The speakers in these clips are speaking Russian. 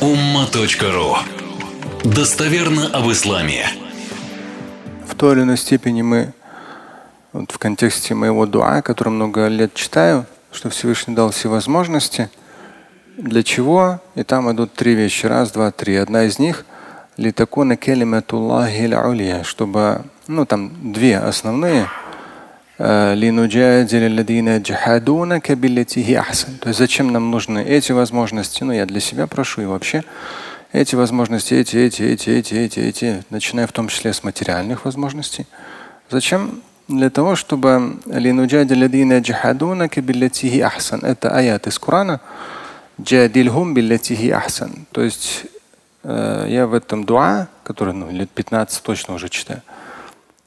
umma.ru Достоверно об исламе. В той или иной степени мы вот в контексте моего дуа, который много лет читаю, что Всевышний дал все возможности. Для чего? И там идут три вещи. Раз, два, три. Одна из них чтобы, ну там две основные. Э, То есть зачем нам нужны эти возможности? Ну, я для себя прошу и вообще эти возможности, эти, эти, эти, эти, эти, эти, начиная в том числе с материальных возможностей. Зачем? Для того, чтобы это аят из Корана. То есть э, я в этом дуа, который ну, лет 15 точно уже читаю,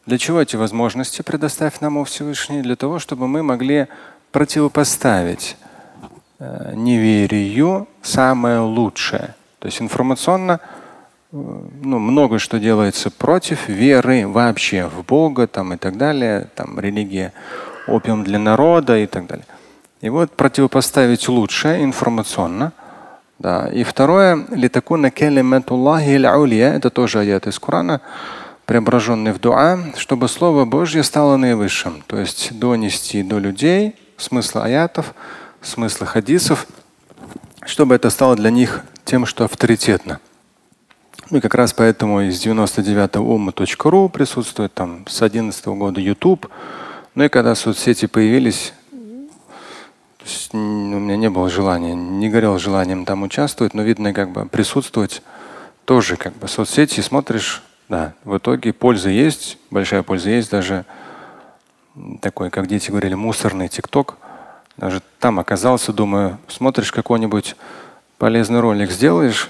для чего эти возможности предоставь нам, о Всевышний? Для того, чтобы мы могли противопоставить э, неверию самое лучшее. То есть информационно э, ну, много что делается против веры вообще в Бога там, и так далее. Там религия опиум для народа и так далее. И вот противопоставить лучшее информационно. Да. И второе, это тоже аят из Корана, преображенный в дуа, чтобы Слово Божье стало наивысшим. То есть донести до людей смысл аятов, смысл хадисов, чтобы это стало для них тем, что авторитетно. Ну и как раз поэтому из 99-го umma.ru присутствует там с 11 -го года YouTube. Ну и когда соцсети появились, у меня не было желания, не горел желанием там участвовать, но видно как бы присутствовать тоже как бы соцсети смотришь, да, в итоге польза есть, большая польза есть, даже такой, как дети говорили, мусорный ТикТок. Даже там оказался, думаю, смотришь какой-нибудь полезный ролик сделаешь,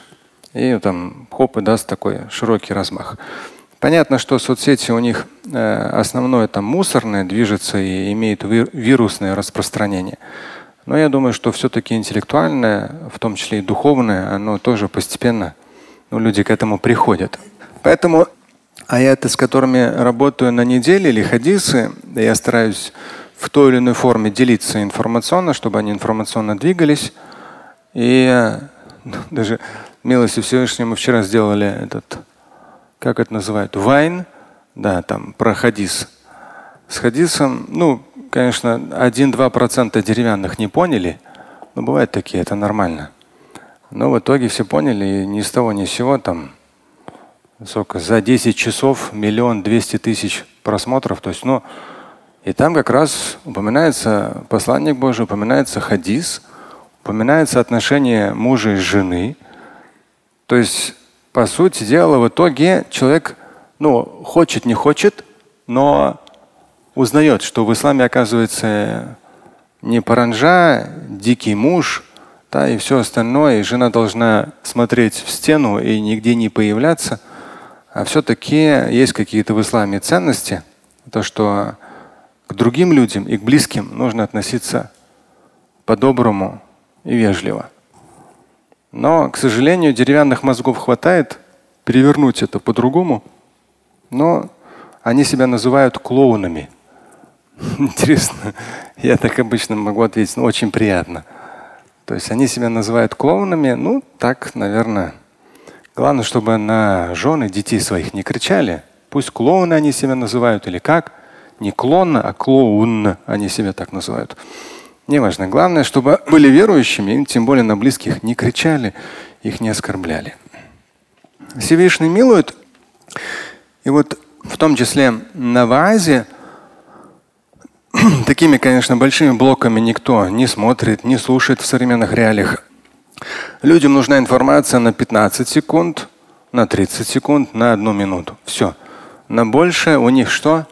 и там хоп и даст такой широкий размах. Понятно, что соцсети у них э, основное там мусорное движется и имеет вирусное распространение. Но я думаю, что все-таки интеллектуальное, в том числе и духовное, оно тоже постепенно, ну, люди к этому приходят. Поэтому аяты, с которыми работаю на неделе или хадисы, я стараюсь в той или иной форме делиться информационно, чтобы они информационно двигались. И ну, даже милости Всевышнего мы вчера сделали этот, как это называют, вайн, да, там про хадис. С хадисом, ну, конечно, 1-2% деревянных не поняли, но бывают такие, это нормально. Но в итоге все поняли, и ни с того ни с сего там сколько, за 10 часов миллион двести тысяч просмотров. То есть, ну, и там как раз упоминается посланник Божий, упоминается хадис, упоминается отношение мужа и жены. То есть, по сути дела, в итоге человек, ну, хочет, не хочет, но узнает, что в исламе оказывается не паранжа, дикий муж, да, и все остальное, и жена должна смотреть в стену и нигде не появляться. А все-таки есть какие-то в исламе ценности, то, что к другим людям и к близким нужно относиться по-доброму и вежливо. Но, к сожалению, деревянных мозгов хватает перевернуть это по-другому, но они себя называют клоунами. Интересно, я так обычно могу ответить, ну, очень приятно. То есть они себя называют клоунами, ну, так, наверное. Главное, чтобы на жены детей своих не кричали. Пусть клоуны они себя называют или как. Не клон, а клоун они себя так называют. Неважно. Главное, чтобы были верующими, тем более на близких не кричали, их не оскорбляли. Всевышний милует. И вот в том числе на вазе такими, конечно, большими блоками никто не смотрит, не слушает в современных реалиях. Людям нужна информация на 15 секунд, на 30 секунд, на одну минуту. Все. На большее у них что?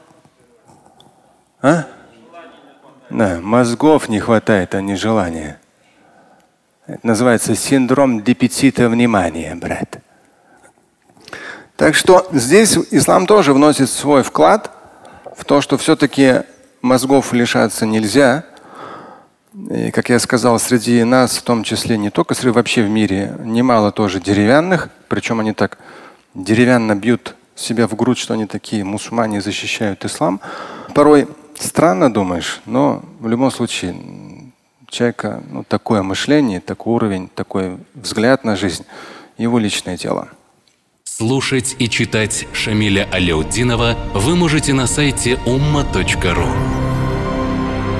А? Да, мозгов не хватает, а не желания. Это называется синдром дефицита внимания, брат. Так что здесь ислам тоже вносит свой вклад в то, что все-таки мозгов лишаться нельзя. И, как я сказал, среди нас, в том числе не только среди вообще в мире, немало тоже деревянных, причем они так деревянно бьют себя в грудь, что они такие мусульмане защищают ислам. Порой странно думаешь, но в любом случае человека ну, такое мышление, такой уровень, такой взгляд на жизнь его личное дело. Слушать и читать Шамиля Аляутдинова вы можете на сайте umma.ru.